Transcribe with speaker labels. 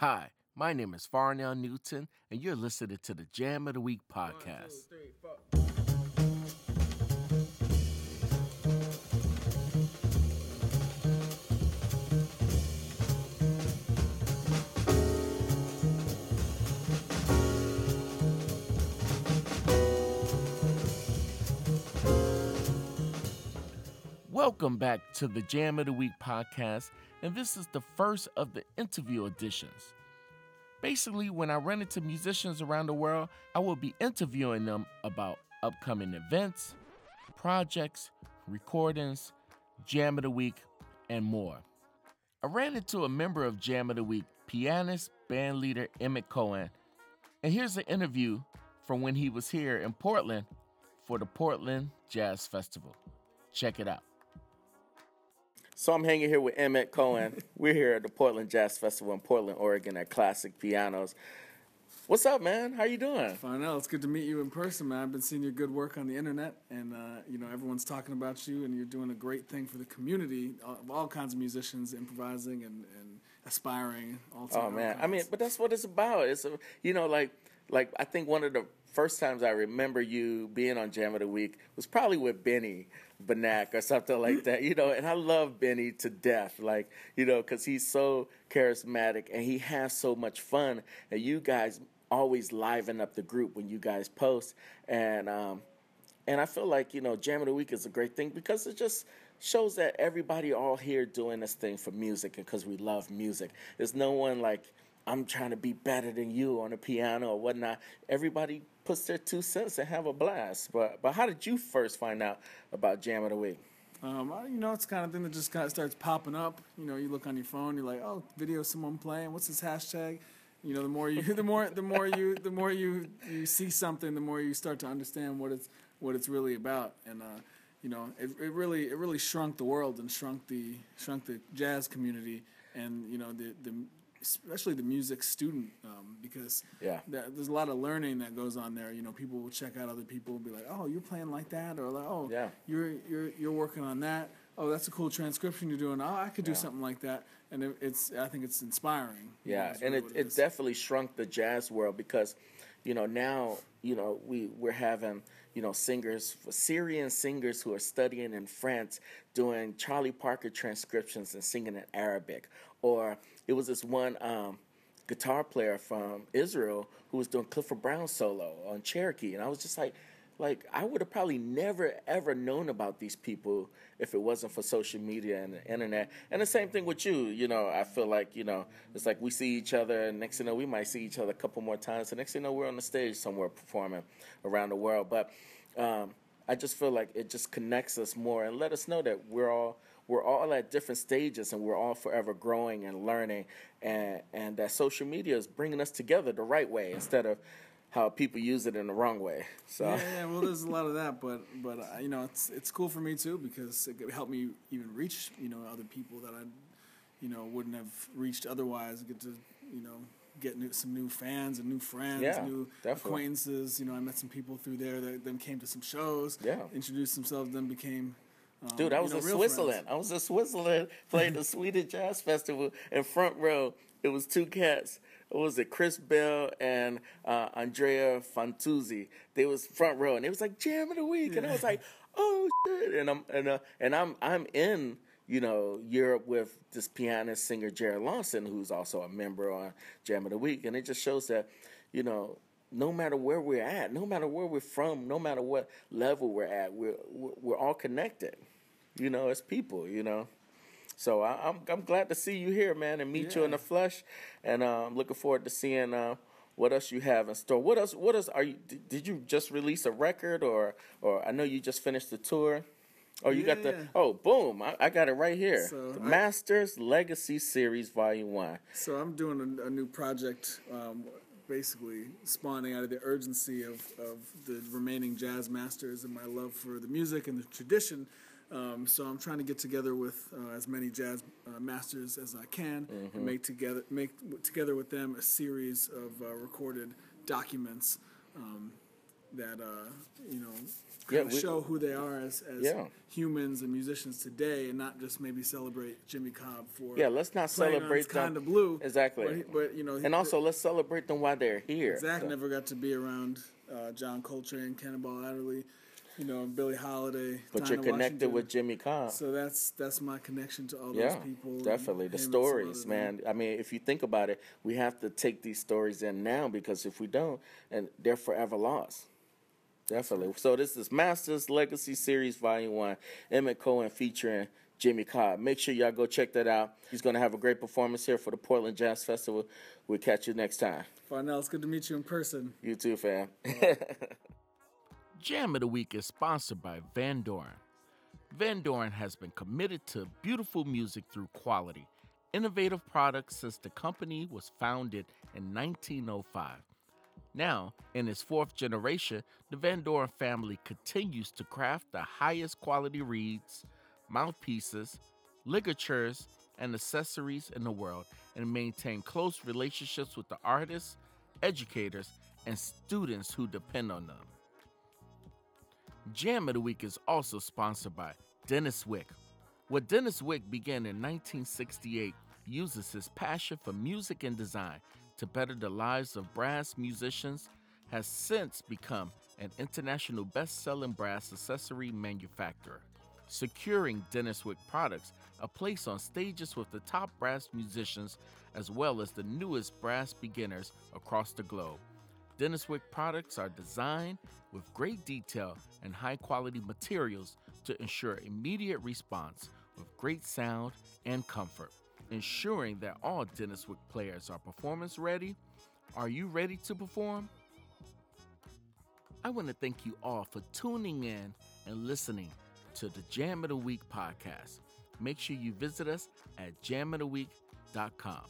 Speaker 1: Hi, my name is Farnell Newton, and you're listening to the Jam of the Week podcast.
Speaker 2: One, two, three,
Speaker 1: Welcome back to the Jam of the Week podcast, and this is the first of the interview editions. Basically, when I run into musicians around the world, I will be interviewing them about upcoming events, projects, recordings, Jam of the Week, and more. I ran into a member of Jam of the Week, pianist, band leader Emmet Cohen, and here's an interview from when he was here in Portland for the Portland Jazz Festival. Check it out. So I'm hanging here with Emmet Cohen. We're here at the Portland Jazz Festival in Portland, Oregon at Classic Pianos. What's up, man? How you doing?
Speaker 2: Farnell, it's good to meet you in person, man. I've been seeing your good work on the internet, and uh, you know everyone's talking about you, and you're doing a great thing for the community of all kinds of musicians, improvising and, and aspiring. All
Speaker 1: Oh man, I mean, but that's what it's about. It's a, you know, like like I think one of the first times I remember you being on Jam of the Week was probably with Benny Benack or something like that, you know. And I love Benny to death, like you know, because he's so charismatic and he has so much fun. And you guys always liven up the group when you guys post, and um, and I feel like you know, Jam of the Week is a great thing because it just shows that everybody all here doing this thing for music and because we love music. There's no one like I'm trying to be better than you on the piano or whatnot. Everybody puts their two cents and have a blast. But but how did you first find out about Jam of the Week?
Speaker 2: Um, you know, it's kind of thing that just kind of starts popping up. You know, you look on your phone, you're like, oh, video someone playing. What's this hashtag? You know, the more you, the more, the more you, the more you, you see something, the more you start to understand what it's, what it's really about. And uh, you know, it, it really, it really shrunk the world and shrunk the, shrunk the jazz community, and you know, the, the, especially the music student, um, because
Speaker 1: Yeah.
Speaker 2: that, there's a lot of learning that goes on there. You know, people will check out other people and be like, "Oh, you're playing like that," or like, "Oh,
Speaker 1: Yeah.
Speaker 2: you're you're you're working on that. Oh, that's a cool transcription you're doing. Oh, I could do
Speaker 1: Yeah.
Speaker 2: something like that." And it, it's I think it's inspiring. you know,
Speaker 1: Yeah, and
Speaker 2: really
Speaker 1: it, it
Speaker 2: is.
Speaker 1: definitely shrunk the jazz world because, you know, now, you know, we, we're having, you know, singers, Syrian singers who are studying in France doing Charlie Parker transcriptions and singing in Arabic. Or it was this one um, guitar player from Israel who was doing Clifford Brown solo on Cherokee. And I was just like, like I would have probably never ever known about these people if it wasn't for social media and the internet. And the same thing with you, you know. I feel like you know it's like we see each other, and next thing you know we might see each other a couple more times. The next thing you know we're on the stage somewhere performing around the world. But um, I just feel like it just connects us more and let us know that we're all we're all at different stages and we're all forever growing and learning and and that social media is bringing us together the right way instead of how people use it in the wrong way. So
Speaker 2: Yeah, yeah, well, there's a lot of that, but but uh, you know, it's it's cool for me too because it could help me even reach you know other people that I, you know, wouldn't have reached otherwise. Get to you know get new, some new fans and new friends,
Speaker 1: Yeah,
Speaker 2: new
Speaker 1: definitely.
Speaker 2: acquaintances. You know, I met some people through there that then came to some shows.
Speaker 1: Yeah.
Speaker 2: introduced themselves, then became. Um,
Speaker 1: Dude, I
Speaker 2: you
Speaker 1: was
Speaker 2: know,
Speaker 1: in Switzerland.
Speaker 2: friends.
Speaker 1: I was in Switzerland playing the Swedish Jazz Festival in front row. It was two cats. What was it? Chris Bell and uh, Andrea Fantuzzi. They was front row, and it was like Jam of the Week, and I was like, oh shit! And I'm and uh, and I'm I'm in you know Europe with this pianist singer Jared Lawson, who's also a member on Jam of the Week, and it just shows that you know no matter where we're at, no matter where we're from, no matter what level we're at, we're we're, we're all connected. You know, as people. You know. So I, I'm I'm glad to see you here, man, and meet you in the flesh, and uh, I'm looking forward to seeing uh, what else you have in store. What else? What else are you? Did, did you just release a record, or or I know you just finished the tour? Oh, you got the oh boom! I, I got it right here.
Speaker 2: So
Speaker 1: the
Speaker 2: I-
Speaker 1: Masters Legacy Series Volume One.
Speaker 2: So I'm doing a, a new project, um, basically spawning out of the urgency of, of the remaining jazz masters and my love for the music and the tradition. Um, so I'm trying to get together with uh, as many jazz uh, masters as I can and make together make together with them a series of uh, recorded documents. Um, that uh, you know
Speaker 3: Yeah, we-
Speaker 2: show who they are as, as
Speaker 3: Yeah.
Speaker 2: humans and musicians today, and not just maybe celebrate Jimmy Cobb for
Speaker 3: Yeah, let's not celebrate
Speaker 2: kind of blue.
Speaker 3: Exactly.
Speaker 2: But, he- but, you know, he-
Speaker 3: And also, let's celebrate them while they're here.
Speaker 2: Zach
Speaker 3: So-
Speaker 2: never got to be around uh, John Coltrane, Cannonball Adderley, you know, Billie Holiday.
Speaker 3: but you're connected
Speaker 2: Washington.
Speaker 3: with Jimmy Cobb.
Speaker 2: So that's that's my connection to all
Speaker 3: yeah,
Speaker 2: those people. and
Speaker 3: definitely the
Speaker 2: and
Speaker 3: stories, man. I mean, if you think about it, we have to take these stories in now because if we don't, and they're forever lost. Definitely. So this is Masters Legacy Series Volume One, Emmet Cohen featuring Jimmy Cobb. Make sure y'all go check that out. He's gonna have a great performance here for the Portland Jazz Festival. We'll catch you next time.
Speaker 2: Farnell, it's good to meet you in person.
Speaker 3: You too, fam.
Speaker 1: Jam of the Week is sponsored by Vandoren. Van Doren has been committed to beautiful music through quality, innovative products since the company was founded in 1905. Now, in its fourth generation, the Vandoren family continues to craft the highest quality reeds, mouthpieces, ligatures, and accessories in the world and maintain close relationships with the artists, educators, and students who depend on them. Jam of the Week is also sponsored by Denis Wick. What Denis Wick began in 1968 uses his passion for music and design to better the lives of brass musicians has since become an international best-selling brass accessory manufacturer, securing Denis Wick products a place on stages with the top brass musicians as well as the newest brass beginners across the globe. Denis Wick products are designed with great detail and high quality materials to ensure immediate response with great sound and comfort, ensuring that all Denis Wick players are performance ready. Are you ready to perform? I want to thank you all for tuning in and listening to the Jam of the Week podcast. Make sure you visit us at jamoftheweek.com.